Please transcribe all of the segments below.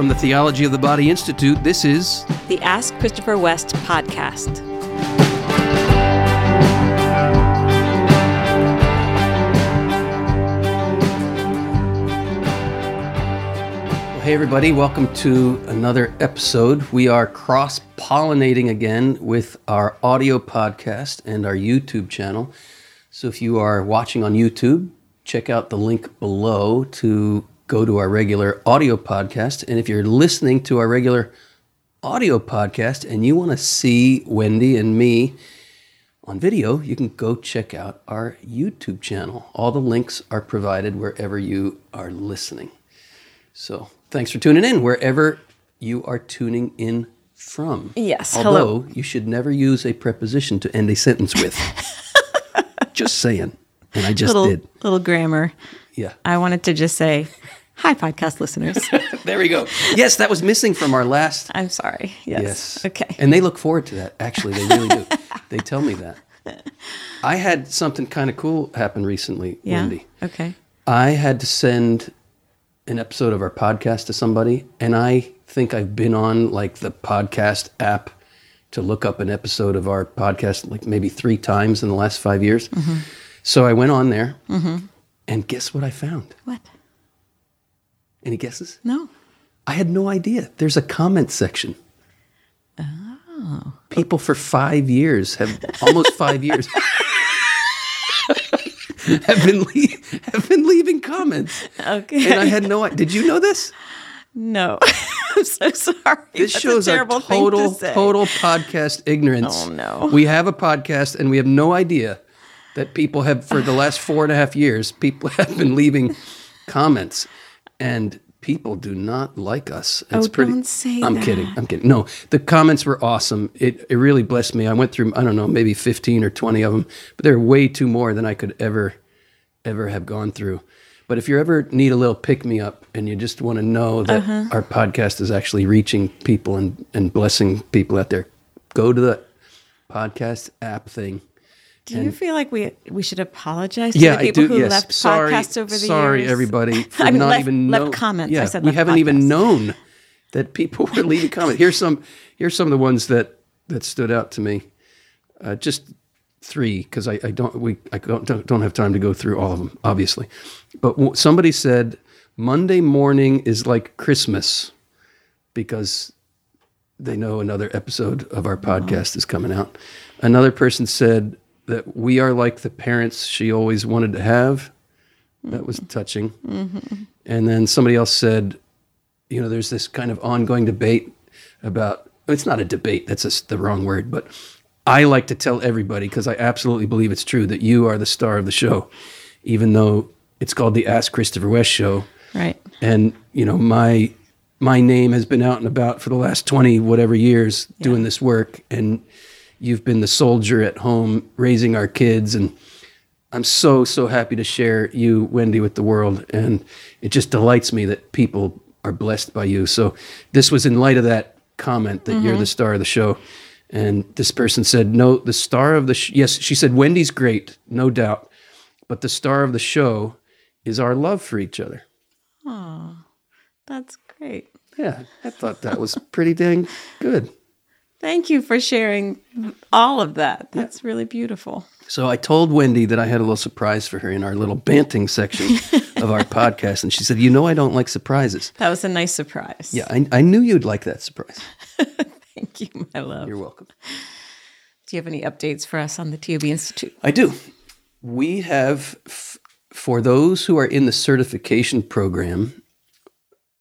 From the Theology of the Body Institute, this is the Ask Christopher West podcast. Well, hey, everybody, welcome to another episode. We are cross pollinating again with our audio podcast and our YouTube channel. So if you are watching on YouTube, check out the link below to go to our regular audio podcast. And if you're listening to our regular audio podcast and you want to see Wendy and me on video, you can go check out our YouTube channel. All the links are provided wherever you are listening. So thanks for tuning in, wherever you are tuning in from. Yes. Although hello. you should never use a preposition to end a sentence with. just saying. And I just Little did. little grammar. Yeah. I wanted to just say, hi, podcast listeners. There we go. Yes, that was missing from our last. I'm sorry. Yes. Yes. Okay. And they look forward to that. Actually, they really do. they tell me that. I had something kind of cool happen recently, yeah. Wendy. Okay. I had to send an episode of our podcast to somebody, and I think I've been on like the podcast app to look up an episode of our podcast like maybe three times in the last five years. Mm-hmm. So I went on there, and guess what I found? What? Any guesses? No. I had no idea. There's a comment section. Oh. People for five years have almost five years have been le- have been leaving comments, Okay. and I had no. idea. Did you know this? no. I'm so sorry. This That's shows a our total to total podcast ignorance. Oh, no. We have a podcast, and we have no idea that people have for the last four and a half years. People have been leaving comments, and people do not like us. It's Oh, don't say I'm that. kidding. I'm kidding. No, the comments were awesome. It it really blessed me. I went through I don't know maybe 15 or 20 of them, but they're way too more than I could ever ever have gone through. But if you ever need a little pick me up and you just want to know that Uh-huh. our podcast is actually reaching people and, and blessing people out there, go to the podcast app thing. Do you feel like we we should apologize to Yeah, the people do. who yes. left sorry, podcasts over the sorry, years? Sorry, everybody, for I mean, not left- even left comments. Yeah, I said we haven't even known that people were leaving comments. Here's some. Here's some of the ones that that stood out to me. Uh, just three because I, I don't we I don't, don't don't have time to go through all of them, obviously. But w- somebody said Monday morning is like Christmas because they know another episode of our podcast is coming out. Another person said that we are like the parents she always wanted to have. That was touching. Mm-hmm. And then somebody else said, you know, there's this kind of ongoing debate about, it's not a debate, that's just the wrong word, but I like to tell everybody, because I absolutely believe it's true, that you are the star of the show, even though it's called the Ask Christopher West Show Right. and you know my my name has been out and about for the last 20 whatever years doing this work and you've been the soldier at home raising our kids and i'm so so happy to share you wendy with the world and it just delights me that people are blessed by you so this was in light of that comment that you're the mm-hmm. star of the show and this person said no the star of the sh- yes she said wendy's great no doubt but the star of the show is our love for each other That's great. yeah, I thought that was pretty dang good. Thank you for sharing all of that. That's really beautiful. So I told Wendy that I had a little surprise for her in our little banting section of our podcast, and she said, "You know, I don't like surprises." That was a nice surprise. Yeah, I, I knew you'd like that surprise. Thank you, my love. You're welcome. Do you have any updates for us on the TOB Institute? I do. We have, f- for those who are in the certification program.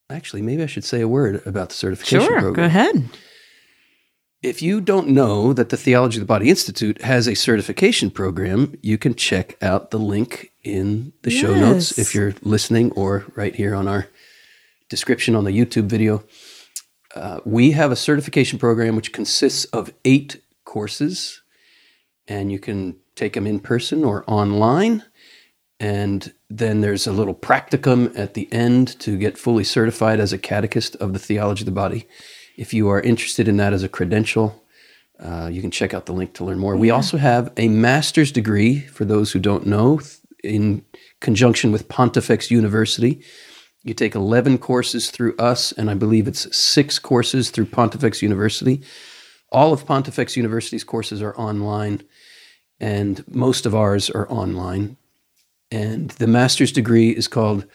Actually, maybe I should say a word about the certification program. Sure, Go ahead. If you don't know that the Theology of the Body Institute has a certification program, you can check out the link in the show notes if you're listening or right here on our description on the YouTube video. Uh, we have a certification program which consists of eight courses, and you can take them in person or online. And then there's a little practicum at the end to get fully certified as a catechist of the theology of the body. If you are interested in that as a credential, uh, you can check out the link to learn more. We also have a master's degree for those who don't know, in conjunction with Pontifex University. You take 11 courses through us, and I believe it's six courses through Pontifex University. All of Pontifex University's courses are online, and most of ours are online. And the master's degree is called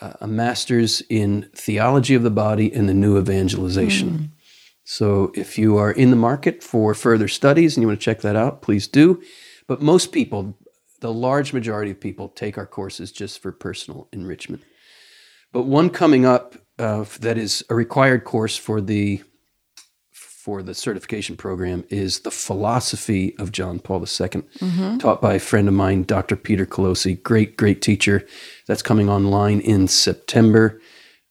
a master's in theology of the body and the new evangelization. So if you are in the market for further studies and you want to check that out, please do. But most people, the large majority of people, take our courses just for personal enrichment. But one coming up uh, that is a required course for the for the certification program is the philosophy of John Paul II, taught by a friend of mine, Dr. Peter Colosi, great, great teacher. That's coming online in September.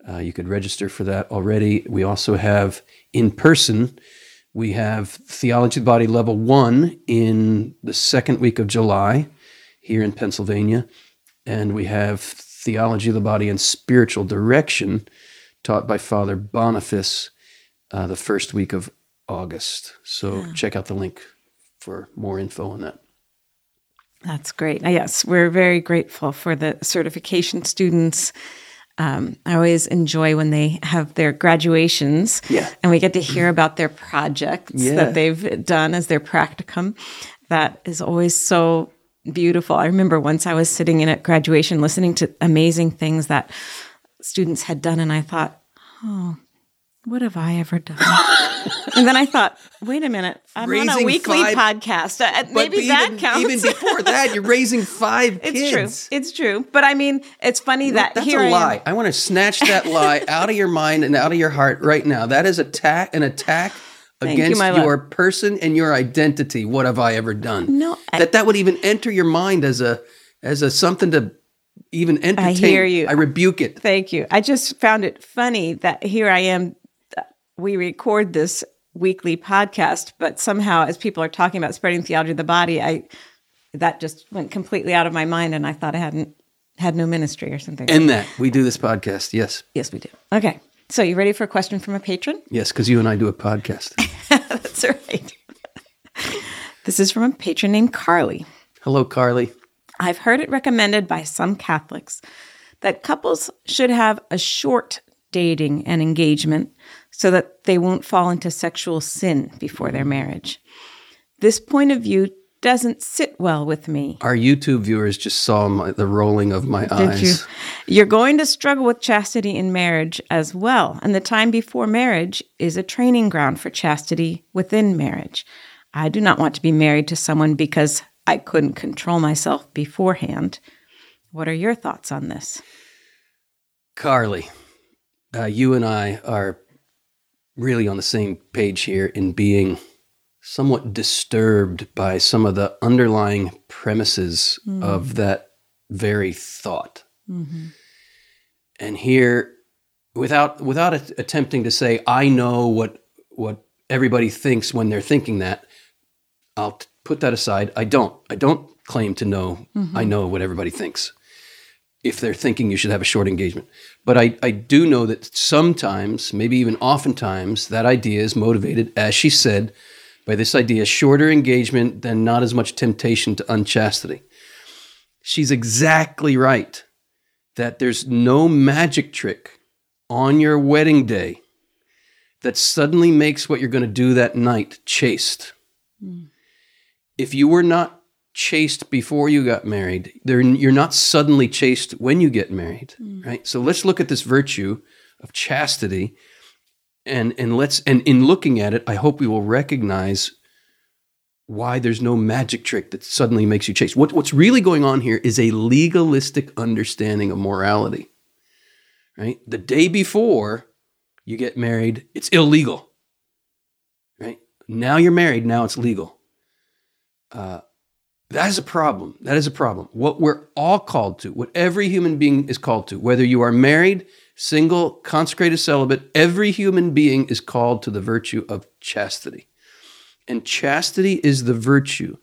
Uh, you could register for that already. We also have in person, we have Theology of the Body Level 1 in the second week of July here in Pennsylvania. And we have Theology of the Body and Spiritual Direction taught by Father Boniface uh, the first week of August. So check out the link for more info on that. That's great. Uh, Yes, we're very grateful for the certification students. Um, I always enjoy when they have their graduations Yeah. and we get to hear about their projects Yeah. that they've done as their practicum. That is always so beautiful. I remember once I was sitting in at graduation listening to amazing things that students had done, and I thought, oh, what have I ever done? and then I thought, wait a minute, I'm on a weekly five- podcast. Uh, maybe that even, counts. even before that, you're raising five It's kids. true. It's true. But I mean, it's funny that That's a I am- lie. I, want to snatch that lie out of your mind and out of your heart right now. That is attack an attack you, against love. your person and your identity. What have I ever done? No, I- that that would even enter your mind as a as a something to even entertain. I hear you. I rebuke it. Thank you. I just found it funny that here I am. We record this weekly podcast, but somehow, as people are talking about spreading theology of the body, I that just went completely out of my mind, and I thought I hadn't had no ministry or something. And that we do this podcast. Yes, yes, we do. Okay, so you ready for a question from a patron? yes, because you and I do a podcast. That's right. this is from a patron named Carly. Hello, Carly. I've heard it recommended by some Catholics that couples should have a short dating and engagement so that they won't fall into sexual sin before their marriage. This point of view doesn't sit well with me. Our YouTube viewers just saw my, the rolling of my Did eyes. you? You're going to struggle with chastity in marriage as well, and the time before marriage is a training ground for chastity within marriage. I do not want to be married to someone because I couldn't control myself beforehand. What are your thoughts on this? Carly, uh, you and I are really on the same page here in being somewhat disturbed by some of the underlying premises mm-hmm. of that very thought. Mm-hmm. And here, without without a- attempting to say I know what what everybody thinks when they're thinking that, I'll t- put that aside. I don't. I don't claim to know. Mm-hmm. I know what everybody thinks if they're thinking you should have a short engagement. But I, I do know that sometimes, maybe even oftentimes, that idea is motivated, as she said, by this idea shorter engagement, then not as much temptation to unchastity. She's exactly right that there's no magic trick on your wedding day that suddenly makes what you're going to do that night chaste. Hmm. If you were not chaste before you got married. There, you're not suddenly chaste when you get married, right? So let's look at this virtue of chastity, and and let's and in looking at it, I hope we will recognize why there's no magic trick that suddenly makes you chaste. What, what's really going on here is a legalistic understanding of morality, right? The day before you get married, it's illegal, right? Now you're married, now it's legal. Uh, that is a problem. That is a problem. What we're all called to, what every human being is called to, whether you are married, single, consecrated, celibate, every human being is called to the virtue of chastity. And chastity is the virtue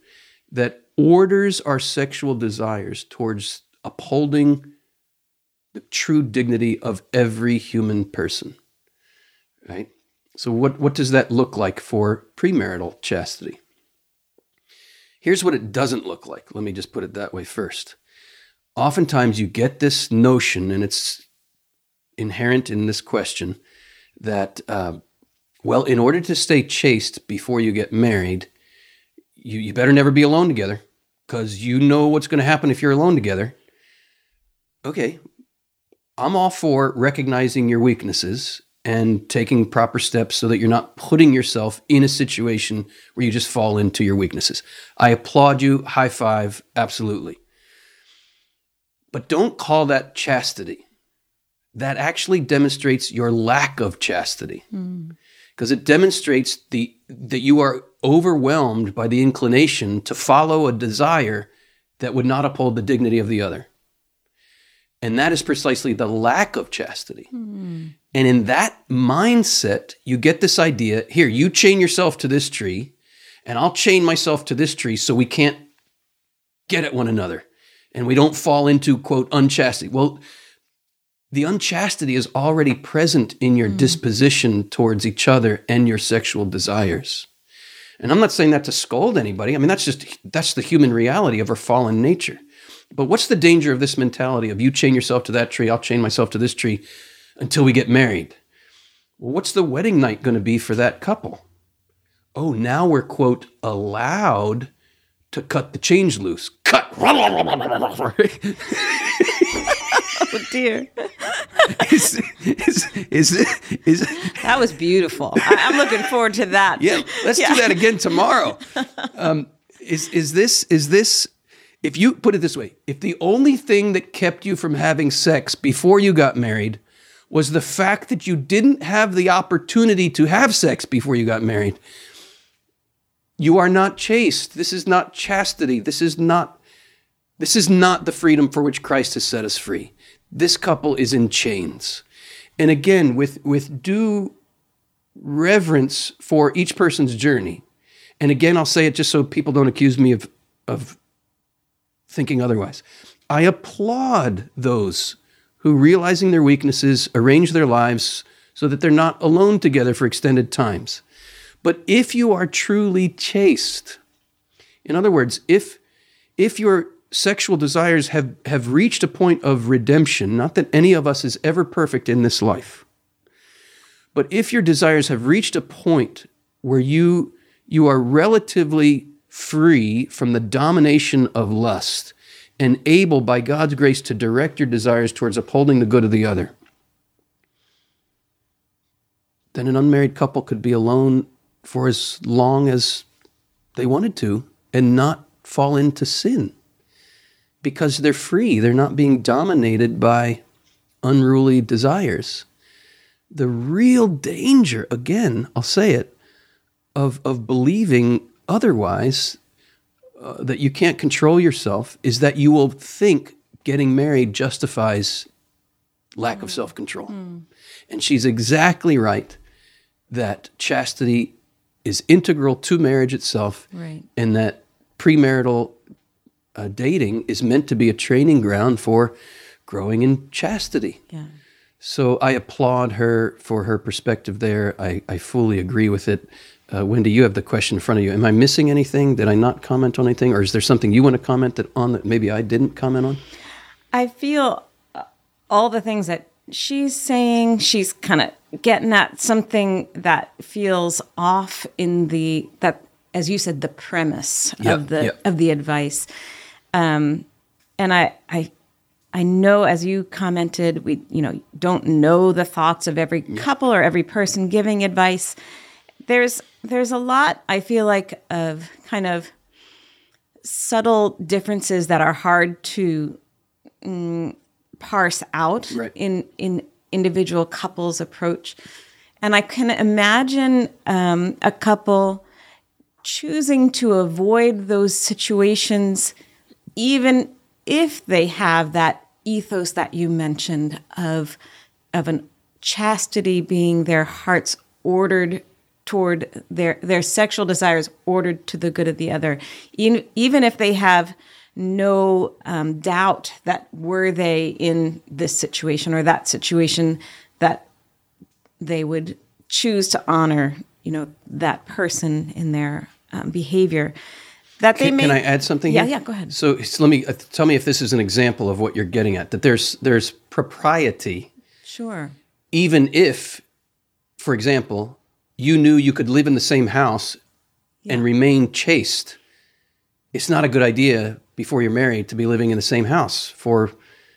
that orders our sexual desires towards upholding the true dignity of every human person. Right? So, what, what does that look like for premarital chastity? Here's what it doesn't look like. Let me just put it that way first. Oftentimes, you get this notion, and it's inherent in this question that, uh, well, in order to stay chaste before you get married, you, you better never be alone together because you know what's going to happen if you're alone together. Okay, I'm all for recognizing your weaknesses and taking proper steps so that you're not putting yourself in a situation where you just fall into your weaknesses. I applaud you, high five, absolutely. But don't call that chastity. That actually demonstrates your lack of chastity. Hmm. Because it demonstrates the that you are overwhelmed by the inclination to follow a desire that would not uphold the dignity of the other. And that is precisely the lack of chastity. Hmm. And in that mindset, you get this idea here, you chain yourself to this tree, and I'll chain myself to this tree so we can't get at one another and we don't fall into, quote, unchastity. Well, the unchastity is already present in your mm. disposition towards each other and your sexual desires. And I'm not saying that to scold anybody. I mean, that's just that's the human reality of our fallen nature. But what's the danger of this mentality of you chain yourself to that tree, I'll chain myself to this tree until we get married? Well, what's the wedding night going to be for that couple? Oh, now we're quote allowed to cut the chains loose. Cut. Oh dear, is, is, is, is, that was beautiful. I, I'm looking forward to that. yeah, let's Yeah. do that again tomorrow. Um, is is this is this? If you put it this way, if the only thing that kept you from having sex before you got married was the fact that you didn't have the opportunity to have sex before you got married, you are not chaste. This is not chastity. This is not this is not the freedom for which Christ has set us free. This couple is in chains. And again, with, with due reverence for each person's journey. And again, I'll say it just so people don't accuse me of, of thinking otherwise. I applaud those who, realizing their weaknesses, arrange their lives so that they're not alone together for extended times. But if you are truly chaste, in other words, if if your sexual desires have, have reached a point of redemption, not that any of us is ever perfect in this life, but if your desires have reached a point where you you are relatively free from the domination of lust and able by God's grace to direct your desires towards upholding the good of the other, then an unmarried couple could be alone for as long as they wanted to and not fall into sin because they're free. They're not being dominated by unruly desires. The real danger, again, I'll say it, of, of believing otherwise, uh, that you can't control yourself, is that you will think getting married justifies lack of self control. And she's exactly right that chastity is integral to marriage itself, Right. and that premarital uh, dating is meant to be a training ground for growing in chastity. Yeah. So I applaud her for her perspective there. I, I fully agree with it. Uh, Wendy, you have the question in front of you. Am I missing anything? Did I not comment on anything, or is there something you want to comment that on that maybe I didn't comment on? I feel uh, all the things that she's saying, she's kind of getting at something that feels off in the that as you said the premise Yeah, of the yeah. of the advice. Um and I I I know as you commented we you know don't know the thoughts of every couple or every person giving advice. There's there's a lot I feel like of kind of subtle differences that are hard to parse out Right. in in individual couples approach and i can imagine um, a couple choosing to avoid those situations even if they have that ethos that you mentioned of of an chastity being their hearts ordered toward their their sexual desires ordered to the good of the other even, even if they have no um, doubt that were they in this situation or that situation that they would choose to honor you know that person in their um, behavior that they Can, may can I add something? yeah here? yeah go ahead So, so let me uh, tell me if this is an example of what you're getting at. That there's there's propriety Sure. even if, for example, you knew you could live in the same house and remain chaste, it's not a good idea before you're married to be living in the same house for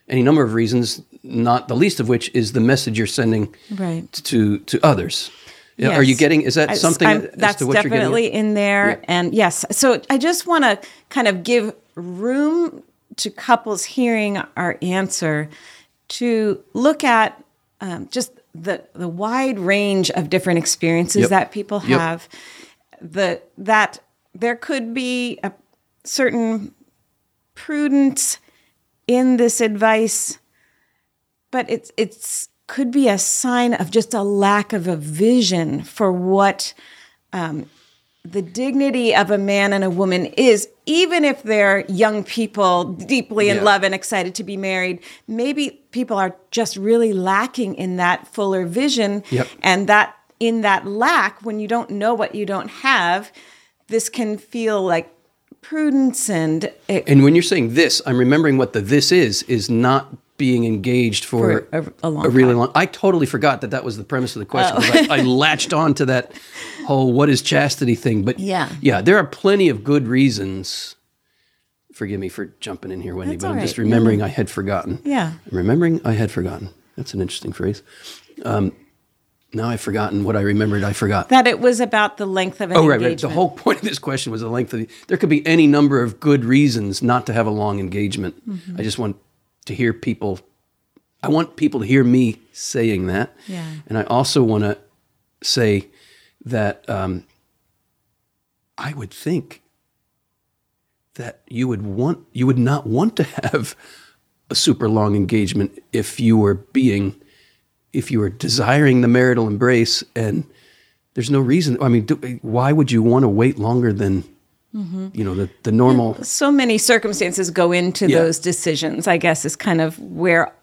any number of reasons, not the least of which is the message you're sending Right. to to others. Yeah, Are you getting? Is that something as that's to what you're getting? definitely in there. Yeah. And yes, so I just want to kind of give room to couples hearing our answer to look at um, just the the wide range of different experiences Yep. that people Yep. have. The that there could be a certain prudence in this advice but it's it's could be a sign of just a lack of a vision for what um, the dignity of a man and a woman is, even if they're young people deeply in Yeah. love and excited to be married. Maybe people are just really lacking in that fuller vision, Yep. and that in that lack, when you don't know what you don't have, this can feel like prudence and it, And when you're saying this, I'm remembering what the this is is not being engaged for, For a- a long really time. long. I totally forgot that that was the premise of the question. 'cause I, I latched on to that whole "what is chastity" thing. But Yeah. yeah, there are plenty of good reasons. Forgive me for jumping in here, Wendy, That's but I'm just remembering I had forgotten. Yeah. Remembering I had forgotten. That's an interesting phrase. Um, now I've forgotten what I remembered. I forgot. that it was about the length of an Oh, right, right. The whole point of this question was the length of the. There could be any number of good reasons not to have a long engagement. Mm-hmm. I just want to hear people. I want people to hear me saying that. Yeah. And I also want to say that um, I would think that you would want you would not want to have a super long engagement if you were being if you were desiring the marital embrace and there's no reason i mean do, why would you want to wait longer than you know the, the normal so many circumstances go into Yeah. those decisions i guess is kind of where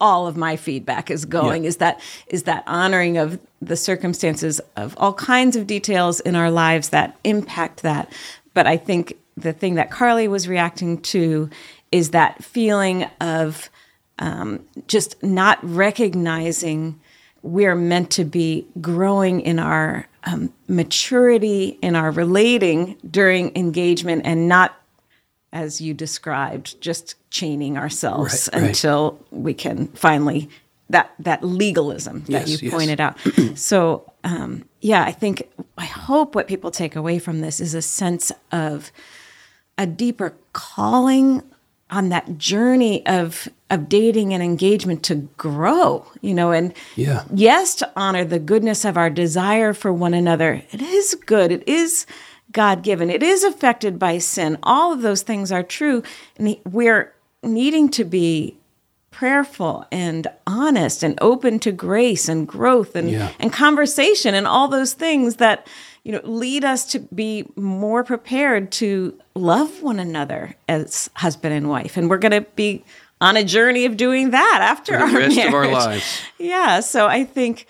all of my feedback is going Yeah. is that is that honoring of the circumstances of all kinds of details in our lives that impact that but i think the thing that carly was reacting to is that feeling of um, just not recognizing we're meant to be growing in our um, maturity in our relating during engagement and not as you described just chaining ourselves Right, right. until we can finally that that legalism that Yes, you yes. pointed out so um, yeah i think i hope what people take away from this is a sense of a deeper calling on that journey of of dating and engagement to grow you know and Yeah. yes to honor the goodness of our desire for one another. It is good. It is god given it is affected by sin. All of those things are true. And we're needing to be prayerful and honest and open to grace and growth and Yeah. and conversation and all those things that you know lead us to be more prepared to love one another as husband and wife. And we're going to be on a journey of doing that after the our rest marriage. of our lives. Yeah, so I think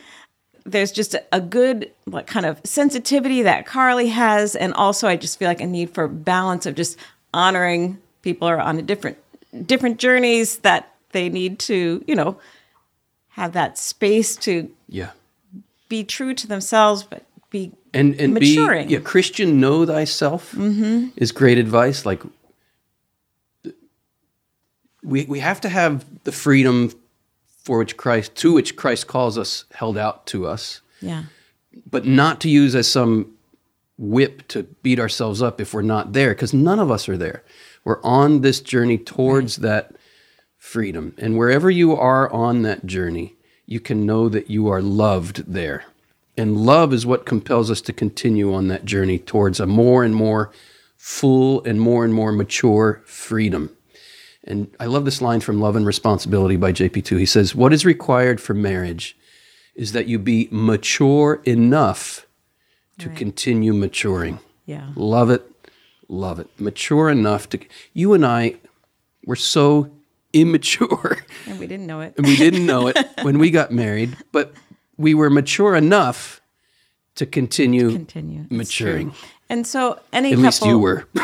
there's just a, a good like kind of sensitivity that Carly has, and also I just feel like a need for balance of just honoring people are on a different different journeys that they need to you know have that space to yeah. be true to themselves, but be and and Maturing. be yeah christian know thyself mm-hmm. is great advice. Like we we have to have the freedom for which christ to which christ calls us held out to us. Yeah. But not to use as some whip to beat ourselves up if we're not there because none of us are there. We're on this journey towards that freedom. And wherever you are on that journey you can know that you are loved there and love is what compels us to continue on that journey towards a more and more full and more and more mature freedom and i love this line from love and responsibility by jp2 he says what is required for marriage is that you be mature enough to continue maturing. yeah Love it, love it. Mature enough to. You and I were so immature, and we didn't know it. and we didn't know it when we got married, but we were mature enough to continue, Continue maturing. And so any At couple, least you were.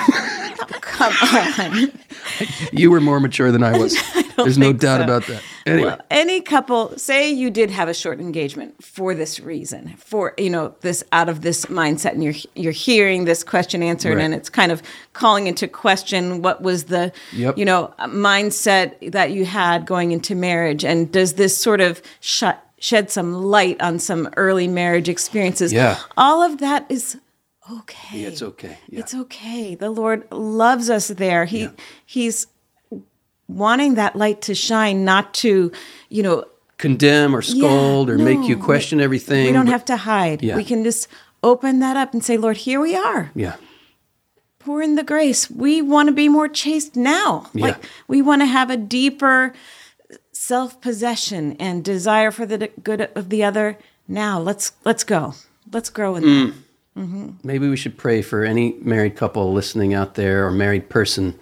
come on. you were more mature than I was. There's no doubt so. about that. Anyway, Well, any couple, say you did have a short engagement for this reason, for you know this out of this mindset, and you're you're hearing this question answered, Right. and it's kind of calling into question what was the Yep. you know mindset that you had going into marriage, and does this sort of shut shed some light on some early marriage experiences? Yeah. all of that is okay. yeah, it's okay. Yeah. It's okay. The Lord loves us there. He he's wanting that light to shine, not to, you know, Condemn or scold or make you question everything. we don't but- have to hide. Yeah. We can just open that up and say, Lord, here we are. Yeah. Pour in the grace. We want to be more chaste now. Yeah. Like we want to have a deeper self-possession and desire for the good of the other now. Let's let's go. Let's grow in Mm. that. Maybe we should pray for any married couple listening out there or married person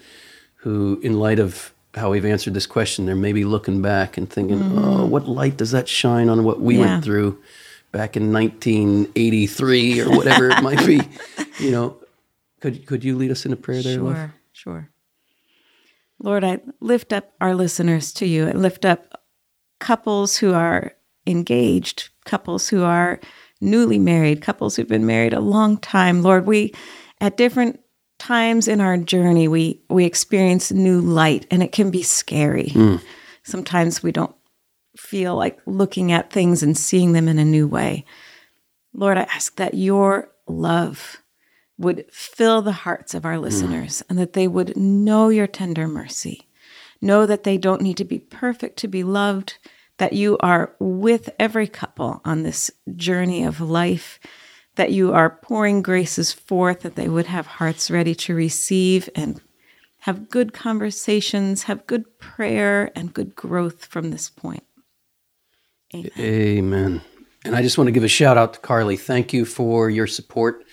who, in light of how we've answered this question, they're maybe looking back and thinking, oh, what light does that shine on what we Mm-hmm. Yeah. went through back in 1983 or whatever it might be? You know, could, could you lead us in a prayer there, love? Sure, sure. Lord, I lift up our listeners to you. I lift up couples who are engaged, couples who are newly married, couples who've been married a long time. Lord, we at different times in our journey we we experience new light and it can be scary. Hmm. Sometimes we don't feel like looking at things and seeing them in a new way. Lord, I ask that your love would fill the hearts of our mm. listeners and that they would know your tender mercy. Know that they don't need to be perfect to be loved, that you are with every couple on this journey of life, that you are pouring graces forth, that they would have hearts ready to receive and have good conversations, have good prayer, and good growth from this point. Amen. Amen. And I just want to give a shout out to Carly. Thank you for your support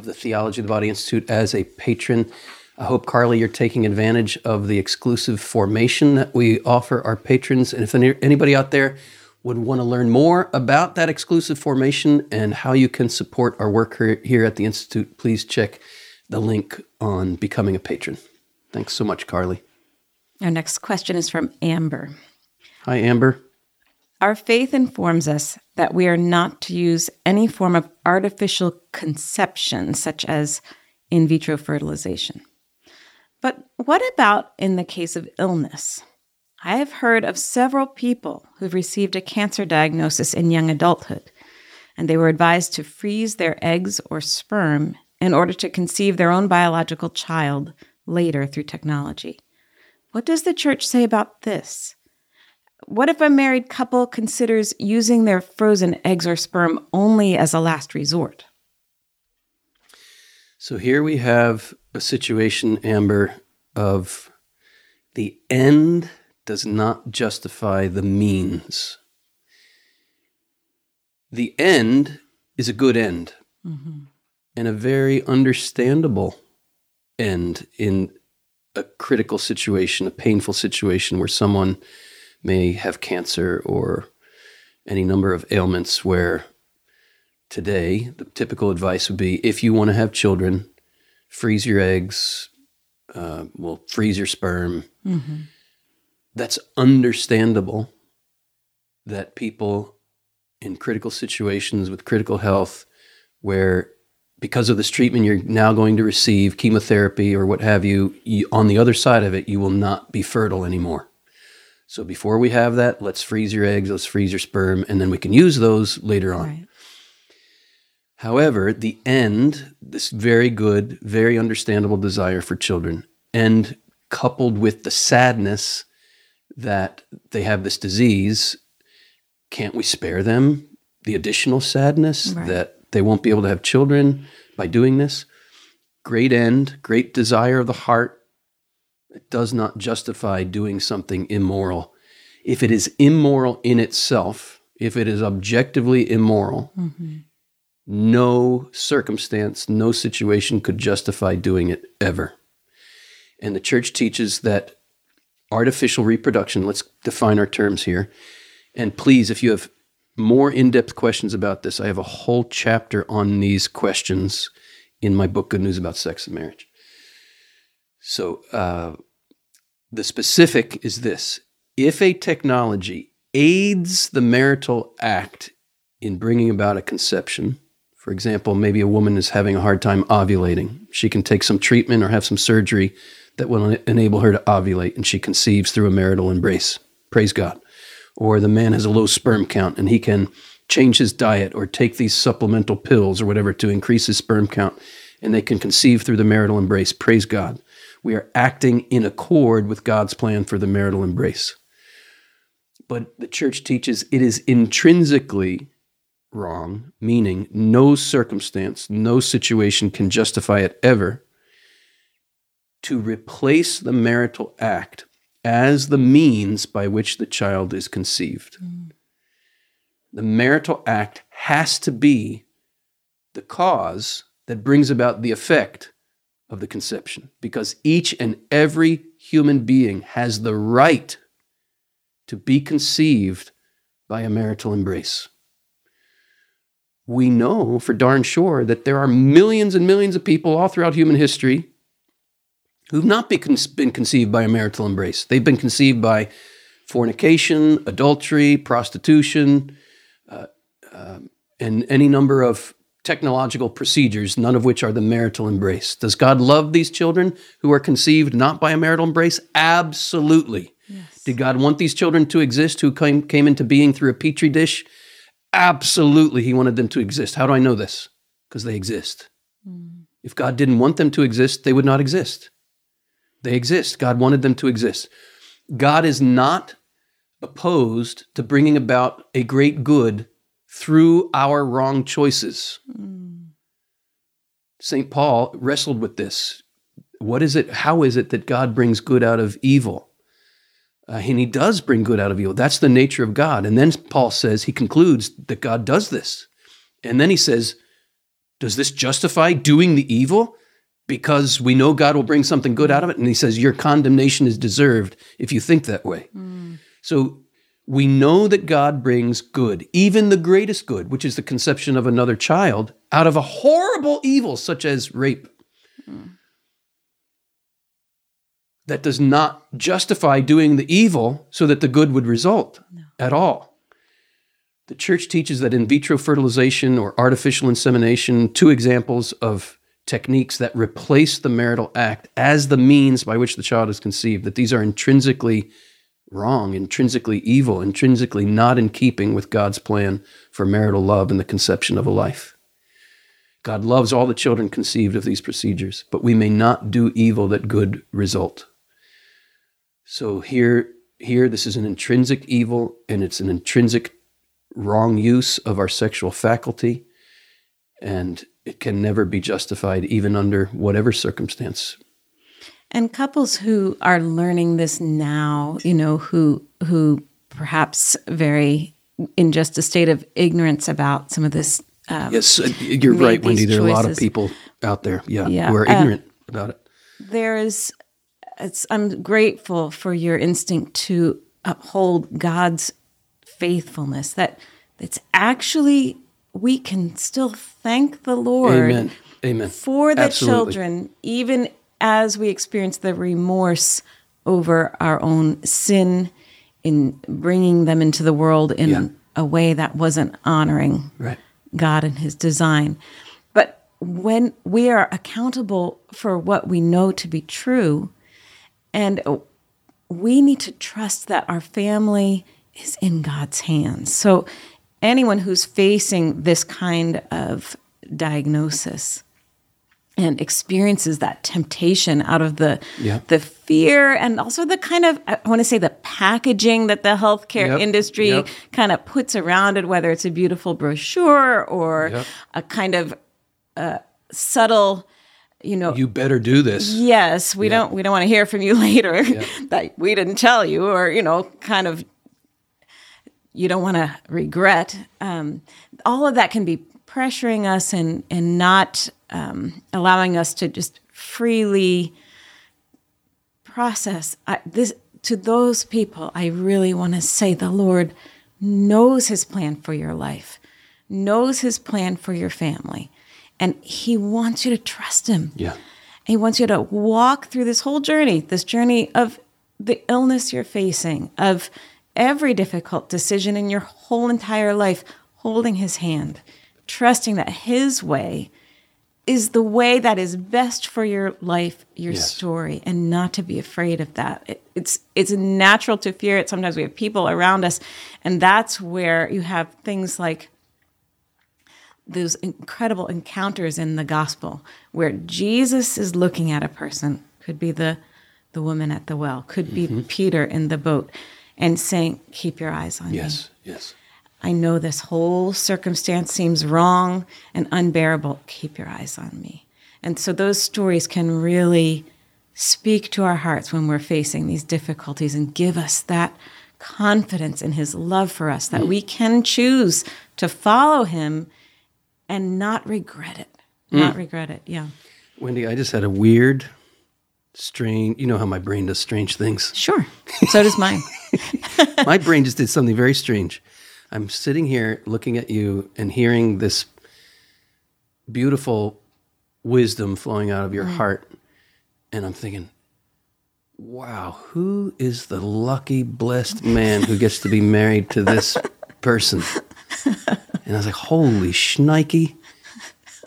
of the Theology of the Body Institute as a patron. I hope, Carly, you're taking advantage of the exclusive formation that we offer our patrons. And if any, anybody out there would want to learn more about that exclusive formation and how you can support our work here, here at the Institute, please check the link on becoming a patron. Thanks so much, Carly. Our next question is from Amber. Hi, Amber. Our faith informs us that we are not to use any form of artificial conception, such as in vitro fertilization. But what about in the case of illness? I have heard of several people who've received a cancer diagnosis in young adulthood, and they were advised to freeze their eggs or sperm in order to conceive their own biological child later through technology. What does the church say about this? What if a married couple considers using their frozen eggs or sperm only as a last resort? So here we have a situation, Amber, of the end does not justify the means. The end is a good end mm-hmm. and a very understandable end in a critical situation, a painful situation where someone may have cancer or any number of ailments where today the typical advice would be if you want to have children, freeze your eggs, uh, well, freeze your sperm. That's understandable that people in critical situations with critical health, where because of this treatment you're now going to receive, chemotherapy or what have you, you on the other side of it, you will not be fertile anymore. So before we have that, let's freeze your eggs, let's freeze your sperm, and then we can use those later on. Right. However, the end, this very good, very understandable desire for children, and coupled with the sadness that they have this disease, can't we spare them the additional sadness Right. that they won't be able to have children by doing this? Great end, great desire of the heart. It does not justify doing something immoral. If it is immoral in itself, if it is objectively immoral, mm-hmm. no circumstance, no situation could justify doing it ever. And the church teaches that artificial reproduction, let's define our terms here. And please, if you have more in depth questions about this, I have a whole chapter on these questions in my book, Good News About Sex and Marriage. So, uh, the specific is this if a technology aids the marital act in bringing about a conception, for example, maybe a woman is having a hard time ovulating, she can take some treatment or have some surgery that will enable her to ovulate and she conceives through a marital embrace. Praise God. Or the man has a low sperm count and he can change his diet or take these supplemental pills or whatever to increase his sperm count and they can conceive through the marital embrace. Praise God. We are acting in accord with God's plan for the marital embrace. But the church teaches it is intrinsically wrong, meaning no circumstance, no situation can justify it ever, to replace the marital act as the means by which the child is conceived. Mm. The marital act has to be the cause that brings about the effect of the conception because each and every human being has the right to be conceived by a marital embrace. We know for darn sure that there are millions and millions of people all throughout human history who've not been, conceived by a marital embrace. They've been conceived by fornication, adultery, prostitution, uh, uh, and any number of technological procedures, none of which are the marital embrace. Does God love these children who are conceived not by a marital embrace? Absolutely. Yes. Did God want these children to exist who came, came into being through a petri dish? Absolutely, He wanted them to exist. How do I know this? Because they exist. Mm. If God didn't want them to exist, they would not exist. They exist. God wanted them to exist. God is not opposed to bringing about a great good through our wrong choices. Mm. St. Paul wrestled with this. What is it? How is it that God brings good out of evil? Uh, and he does bring good out of evil. That's the nature of God. And then Paul says, he concludes that God does this. And then he says, Does this justify doing the evil? Because we know God will bring something good out of it. And he says, Your condemnation is deserved if you think that way. Mm. So we know that God brings good, even the greatest good, which is the conception of another child, out of a horrible evil such as rape. Mm. That does not justify doing the evil so that the good would result no. at all. The church teaches that in vitro fertilization or artificial insemination, two examples of techniques that replace the marital act as the means by which the child is conceived, that these are intrinsically wrong, intrinsically evil, intrinsically not in keeping with God's plan for marital love and the conception of a life. God loves all the children conceived of these procedures, but we may not do evil that good result. So here, here, this is an intrinsic evil, and it's an intrinsic wrong use of our sexual faculty, and it can never be justified, even under whatever circumstance and couples who are learning this now, you know, who who perhaps very in just a state of ignorance about some of this. Um, yes, uh, you're right, Wendy. There are a lot of people out there, yeah, yeah. who are uh, ignorant uh, about it. There is. I'm grateful for your instinct to uphold God's faithfulness. That it's actually we can still thank the Lord. Amen. Amen. For the Absolutely. children, even as we experience the remorse over our own sin in bringing them into the world in yeah. a way that wasn't honoring right. God and His design. But when we are accountable for what we know to be true, and we need to trust that our family is in God's hands. So, anyone who's facing this kind of diagnosis, and experiences that temptation out of the yep. the fear and also the kind of I want to say the packaging that the healthcare yep. industry yep. kind of puts around it, whether it's a beautiful brochure or a kind of uh, subtle you know you better do this yes we don't we don't want to hear from you later that we didn't tell you or you know kind of you don't want to regret um, all of that can be pressuring us and and not um, allowing us to just freely process. I, this to those people i really want to say the lord knows his plan for your life knows his plan for your family and he wants you to trust him. Yeah. He wants you to walk through this whole journey this journey of the illness you're facing, of every difficult decision in your whole entire life, holding his hand, trusting that his way is the way that is best for your life, your Yes. story, and not to be afraid of that. It, it's it's natural to fear it. Sometimes we have people around us, and that's where you have things like those incredible encounters in the gospel where Jesus is looking at a person, could be the the woman at the well, could be Mm-hmm. Peter in the boat, and saying, "Keep your eyes on me." Yes, yes. I know this whole circumstance seems wrong and unbearable. Keep your eyes on me. And so those stories can really speak to our hearts when we're facing these difficulties and give us that confidence in his love for us that we mm. can choose to follow him and not regret it. Not mm. regret it. Yeah. Wendy, I just had a weird, strange, you know how my brain does strange things. Sure. So does mine. my brain just did something very strange. I'm sitting here looking at you and hearing this beautiful wisdom flowing out of your mm. heart. And I'm thinking, wow, who is the lucky, blessed man who gets to be married to this person? And I was like, holy shnikey,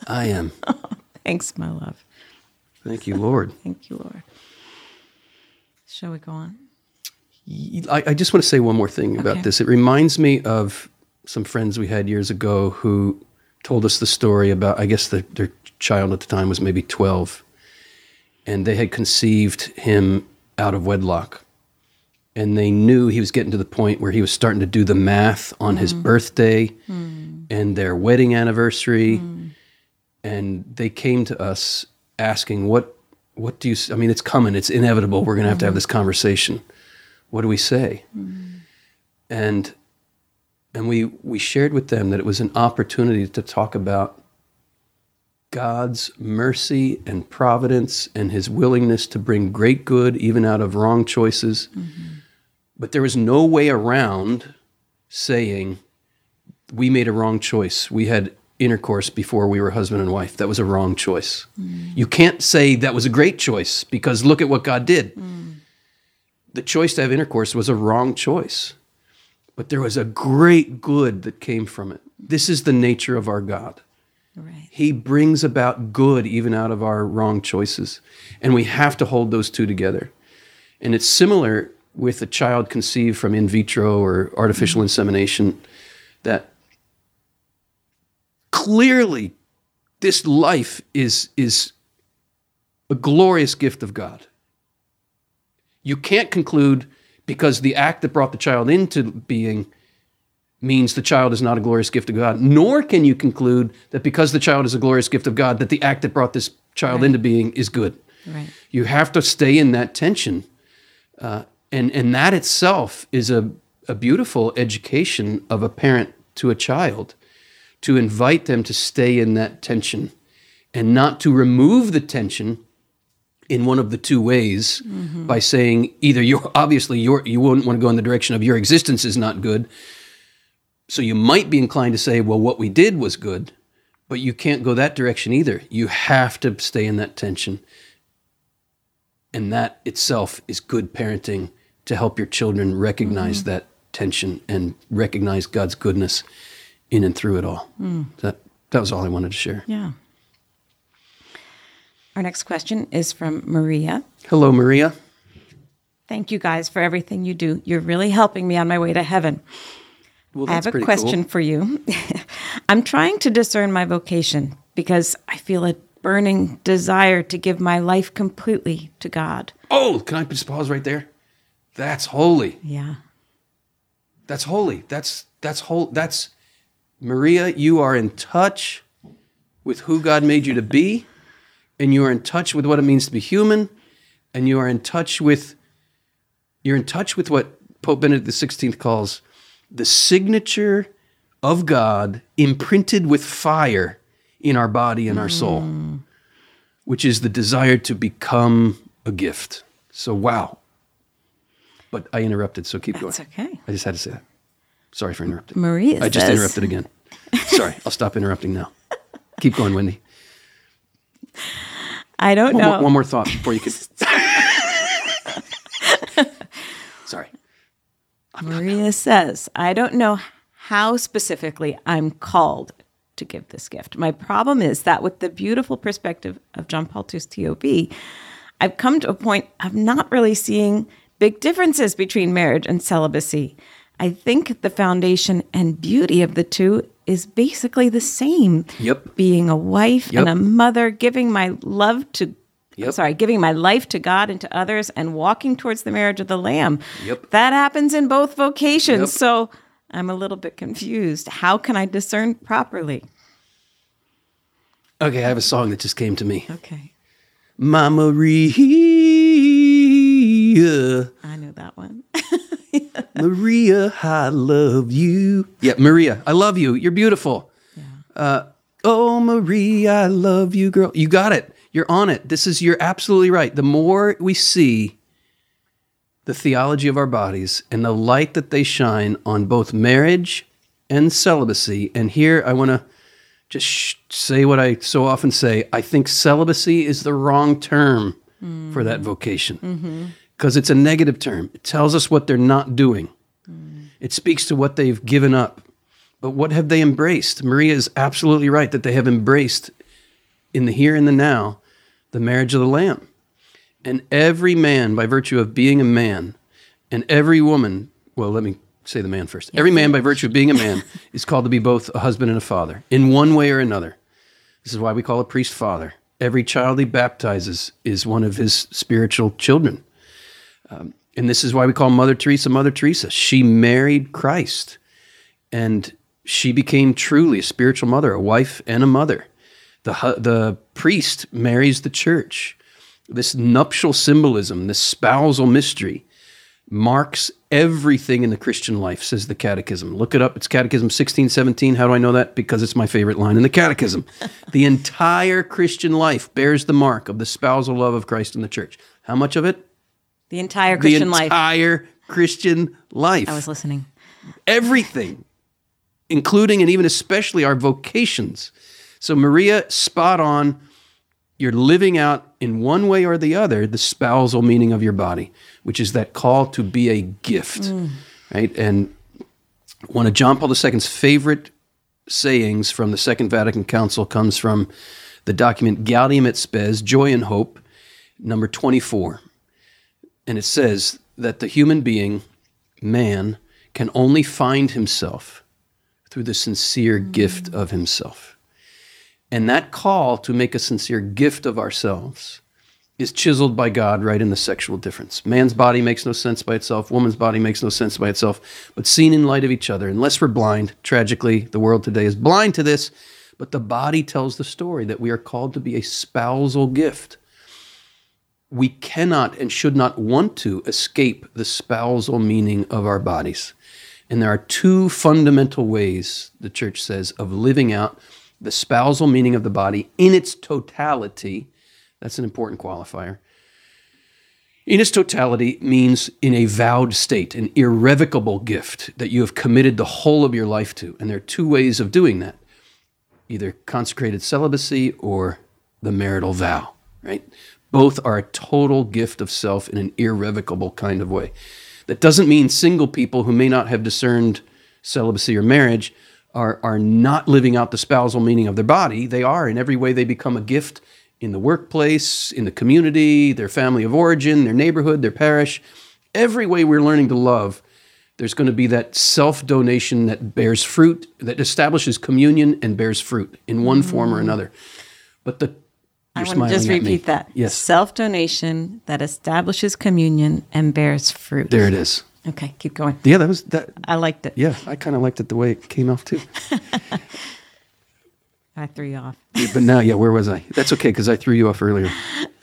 I am. Oh, thanks, my love. Thank you, Lord. Thank you, Lord. Shall we go on? I, I just want to say one more thing about Okay. this. It reminds me of some friends we had years ago who told us the story about, I guess the, their child at the time was maybe 12, and they had conceived him out of wedlock. And they knew he was getting to the point where he was starting to do the math on his mm. birthday mm. and their wedding anniversary. Mm. And they came to us asking, What, what do you, I mean, it's coming, it's inevitable. We're going to have to have mm-hmm. this conversation what do we say? Mm-hmm. And and we we shared with them that it was an opportunity to talk about God's mercy and providence and his willingness to bring great good even out of wrong choices. Mm-hmm. But there was no way around saying we made a wrong choice. We had intercourse before we were husband and wife. That was a wrong choice. Mm. You can't say that was a great choice because look at what God did mm. The choice to have intercourse was a wrong choice. But there was a great good that came from it. This is the nature of our God. Right. He brings about good even out of our wrong choices. And we have to hold those two together. And it's similar with a child conceived from in vitro or artificial mm-hmm. insemination that clearly this life is, is a glorious gift of God. You can't conclude because the act that brought the child into being means the child is not a glorious gift of God, nor can you conclude that because the child is a glorious gift of God, that the act that brought this child Right. into being is good. Right. You have to stay in that tension. Uh, and, and that itself is a, a beautiful education of a parent to a child to invite them to stay in that tension and not to remove the tension in one of the two ways mm-hmm. by saying either you're obviously you're, you wouldn't want to go in the direction of your existence is not good. So you might be inclined to say, well, what we did was good, but you can't go that direction either. You have to stay in that tension. And that itself is good parenting to help your children recognize mm-hmm. that tension and recognize God's goodness in and through it all. Mm. That, that was all I wanted to share. Yeah. Our next question is from Maria. Hello, Maria. Thank you guys for everything you do. You're really helping me on my way to heaven. Well, I have a question cool. for you. I'm trying to discern my vocation because I feel a burning desire to give my life completely to God. Oh, can I just pause right there? That's holy. Yeah. That's holy. That's that's whole. That's Maria. You are in touch with who God made you to be, and you are in touch with what it means to be human, and you are in touch with you're in touch with what Pope Benedict XVI calls the signature of God imprinted with fire in our body and our mm. soul, which is the desire to become a gift. So, wow. But I interrupted, so keep That's going. okay. I just had to say that. Sorry for interrupting. Maria I just says- interrupted again. Sorry, I'll stop interrupting now. Keep going, Wendy. I don't One, know. more, one more thought before you can. Sorry. Maria says, I don't know how specifically I'm called to give this gift. My problem is that with the beautiful perspective of John Paul II's TOB, I've come to a point of not really seeing big differences between marriage and celibacy. I think the foundation and beauty of the two is basically the same. Yep. Being a wife Yep. and a mother, giving my love to Yep. sorry, giving my life to God and to others and walking towards the marriage of the lamb. Yep. That happens in both vocations. Yep. So I'm a little bit confused. How can I discern properly? Okay, I have a song that just came to me. Okay. Mama Maria. I knew that one. Maria, I love you. Yeah, Maria, I love you. You're beautiful. Uh, oh, Maria, I love you, girl. You got it. You're on it. This is, you're absolutely right. The more we see the theology of our bodies and the light that they shine on both marriage and celibacy, and here I want to just sh- say what I so often say I think celibacy is the wrong term for that vocation because it's a negative term. It tells us what they're not doing. It speaks to what they've given up. But what have they embraced? Maria is absolutely right that they have embraced in the here and the now the marriage of the Lamb. And every man, by virtue of being a man, and every woman, well, let me say the man first. Every man, by virtue of being a man, is called to be both a husband and a father in one way or another. This is why we call a priest father. Every child he baptizes is one of his spiritual children. Um, and this is why we call Mother Teresa Mother Teresa. She married Christ and she became truly a spiritual mother, a wife and a mother. The, the priest marries the church. This nuptial symbolism, this spousal mystery, marks everything in the Christian life, says the Catechism. Look it up. It's Catechism 1617. How do I know that? Because it's my favorite line in the Catechism. the entire Christian life bears the mark of the spousal love of Christ and the church. How much of it? The entire Christian the life. entire Christian life. I was listening. Everything, including and even especially our vocations. So, Maria, spot on. You're living out in one way or the other the spousal meaning of your body, which is that call to be a gift, mm. right? And one of John Paul II's favorite sayings from the Second Vatican Council comes from the document Gaudium et Spes, Joy and Hope, number 24. And it says that the human being, man, can only find himself through the sincere mm. gift of himself. And that call to make a sincere gift of ourselves is chiseled by God right in the sexual difference. Man's body makes no sense by itself, woman's body makes no sense by itself, but seen in light of each other. Unless we're blind, tragically, the world today is blind to this, but the body tells the story that we are called to be a spousal gift. We cannot and should not want to escape the spousal meaning of our bodies. And there are two fundamental ways, the church says, of living out the spousal meaning of the body in its totality. That's an important qualifier. In its totality means in a vowed state, an irrevocable gift that you have committed the whole of your life to. And there are two ways of doing that either consecrated celibacy or the marital vow, right? Both are a total gift of self in an irrevocable kind of way. That doesn't mean single people who may not have discerned celibacy or marriage are, are not living out the spousal meaning of their body. They are in every way they become a gift in the workplace, in the community, their family of origin, their neighborhood, their parish. Every way we're learning to love, there's going to be that self donation that bears fruit, that establishes communion and bears fruit in one form or mm. another. But the I you're want to just repeat that. Yes. Self donation that establishes communion and bears fruit. There it is. Okay, keep going. Yeah, that was that. I liked it. Yeah, I kind of liked it the way it came off too. I threw you off. but now, yeah, where was I? That's okay because I threw you off earlier.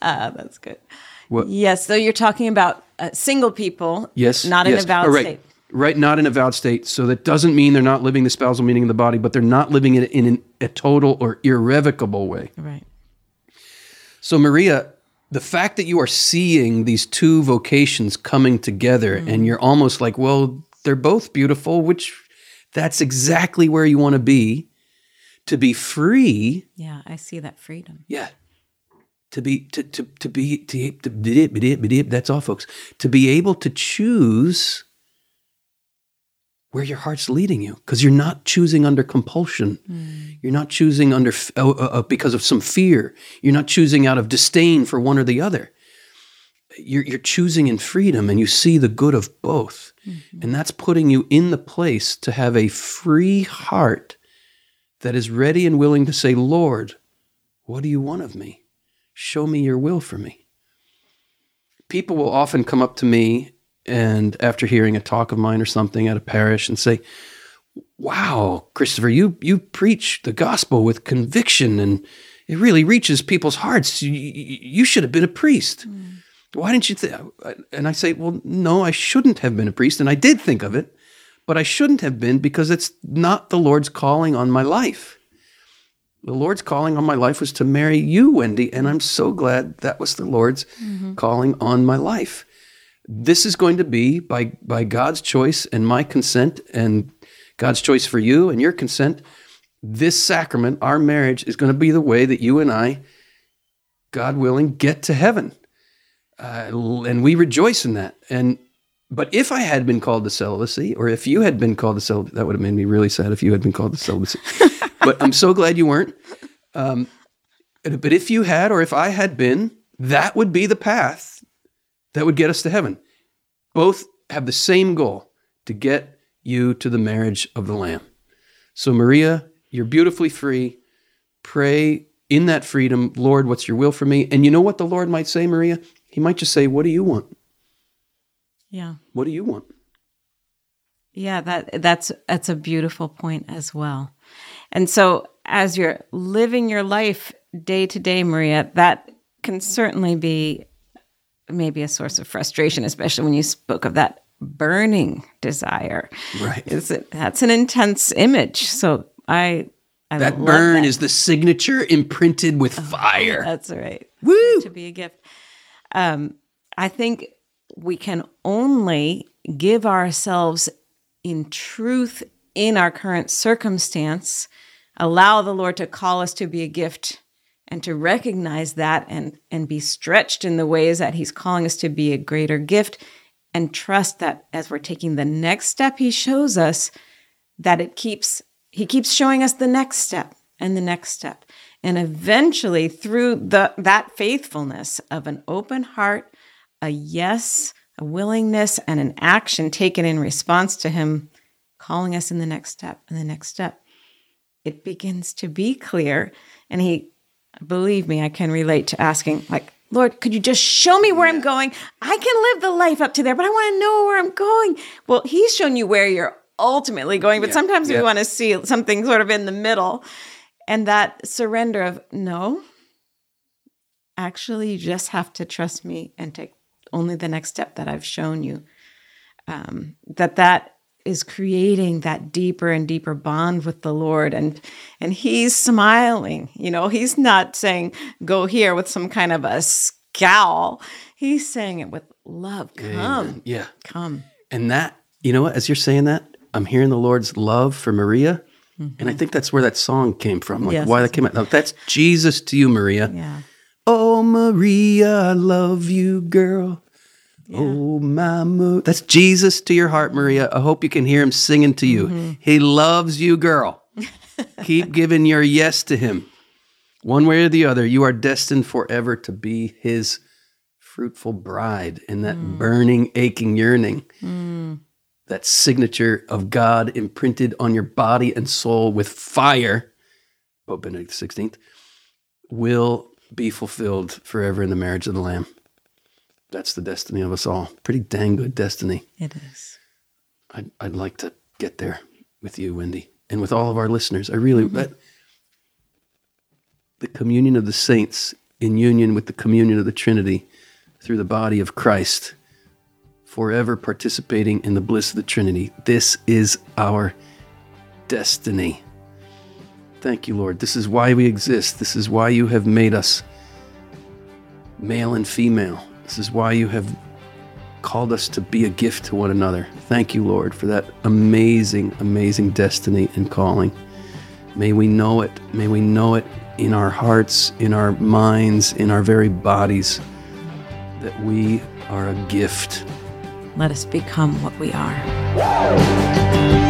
Uh, that's good. What? Yes, so you're talking about uh, single people, Yes, not in yes. a valid Oh, right. state. Right, not in a vowed state. So that doesn't mean they're not living the spousal meaning of the body, but they're not living it in an, a total or irrevocable way. Right. So, Maria, the fact that you are seeing these two vocations coming together mm-hmm. and you're almost like, well, they're both beautiful, which that's exactly where you want to be. To be free, Yeah, I see that freedom. yeah. to be to to to be to, to that's all folks to be able to choose where your heart's leading you because you're not choosing under compulsion. Mm. you're not choosing under uh, uh, because of some fear. You're not choosing out of disdain for one or the other. You're, you're choosing in freedom and you see the good of both. Mm-hmm. and that's putting you in the place to have a free heart that is ready and willing to say lord what do you want of me? Show me your will for me. People will often come up to me and after hearing a talk of mine or something at a parish and say, "Wow, Christopher, you you preach the gospel with conviction and it really reaches people's hearts. You, you should have been a priest. Mm. Why didn't you?" Th-? And I say, "Well, no, I shouldn't have been a priest, and I did think of it, but I shouldn't have been because it's not the Lord's calling on my life." the Lord's calling on my life was to marry you, Wendy, and I'm so glad that was the Lord's mm-hmm. calling on my life this is going to be by by God's choice and my consent and God's choice for you and your consent. This sacrament, our marriage, is going to be the way that you and I, God willing, get to heaven, uh, and we rejoice in that. And but if I had been called to celibacy, or if you had been called to celibacy, that would have made me really sad if you had been called to celibacy. but I'm so glad you weren't. Um, but if you had, or if I had been, that would be the path that would get us to heaven. Both have the same goal to get you to the marriage of the Lamb. So, Maria, you're beautifully free. Pray in that freedom, Lord, what's your will for me? And you know what the Lord might say, Maria? He might just say, What do you want? Yeah. What do you want? Yeah, that that's that's a beautiful point as well. And so as you're living your life day to day, Maria, that can certainly be maybe a source of frustration, especially when you spoke of that burning desire. Right. Is it, that's an intense image. So I, I that burn that. is the signature imprinted with oh, fire. That's right. Woo! To be a gift. Um, I think we can only give ourselves in truth in our current circumstance, allow the Lord to call us to be a gift and to recognize that and and be stretched in the ways that he's calling us to be a greater gift and trust that as we're taking the next step he shows us that it keeps he keeps showing us the next step and the next step. And eventually through the that faithfulness of an open heart a yes a willingness and an action taken in response to him calling us in the next step and the next step it begins to be clear. And he believe me, I can relate to asking, like, Lord, could you just show me where yeah. I'm going? I can live the life up to there, but I want to know where I'm going. Well, He's shown you where you're ultimately going, but yeah. sometimes yeah. we want to see something sort of in the middle. And that surrender of, no, actually, you just have to trust me and take only the next step that I've shown you. Um, that that is creating that deeper and deeper bond with the Lord. And and he's smiling you know he's not saying go here with some kind of a scowl. He's saying it with love. Come Amen. yeah. come. And that you know what as you're saying that I'm hearing the Lord's love for Maria. Mm-hmm. and I think that's where that song came from like yes, why that came out. That's Jesus to you Maria. Yeah. Oh Maria I love you girl yeah. Oh, my That's Jesus to your heart, Maria. I hope you can hear him singing to you. Mm-hmm. He loves you, girl. Keep giving your yes to him. One way or the other, you are destined forever to be his fruitful bride in that mm. burning, aching yearning. Mm. That signature of God imprinted on your body and soul with fire, Pope Benedict XVI, will be fulfilled forever in the marriage of the Lamb that's the destiny of us all. Pretty dang good destiny. It is. I'd, I'd like to get there with you, Wendy, and with all of our listeners. I really, mm-hmm. that, the communion of the saints in union with the communion of the Trinity through the body of Christ, forever participating in the bliss of the Trinity. This is our destiny. Thank you, Lord. This is why we exist. This is why you have made us male and female this is why you have called us to be a gift to one another. Thank you, Lord, for that amazing, amazing destiny and calling. May we know it. May we know it in our hearts, in our minds, in our very bodies, that we are a gift. Let us become what we are.